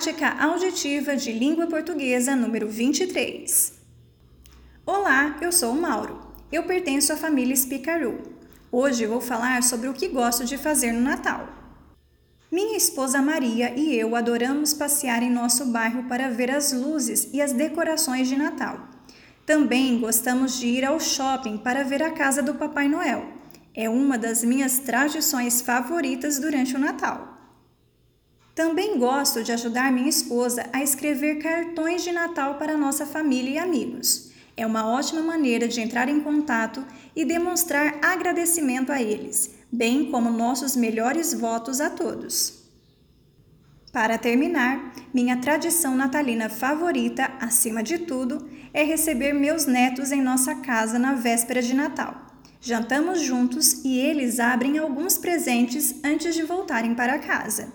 Prática auditiva de língua portuguesa número 23. Olá, eu sou o Mauro. Eu pertenço à família Spicaru. Hoje vou falar sobre o que gosto de fazer no Natal. Minha esposa Maria e eu adoramos passear em nosso bairro para ver as luzes e as decorações de Natal. Também gostamos de ir ao shopping para ver a casa do Papai Noel. É uma das minhas tradições favoritas durante o Natal. Também gosto de ajudar minha esposa a escrever cartões de Natal para nossa família e amigos. É uma ótima maneira de entrar em contato e demonstrar agradecimento a eles, bem como nossos melhores votos a todos. Para terminar, minha tradição natalina favorita, acima de tudo, é receber meus netos em nossa casa na véspera de Natal. Jantamos juntos e eles abrem alguns presentes antes de voltarem para casa.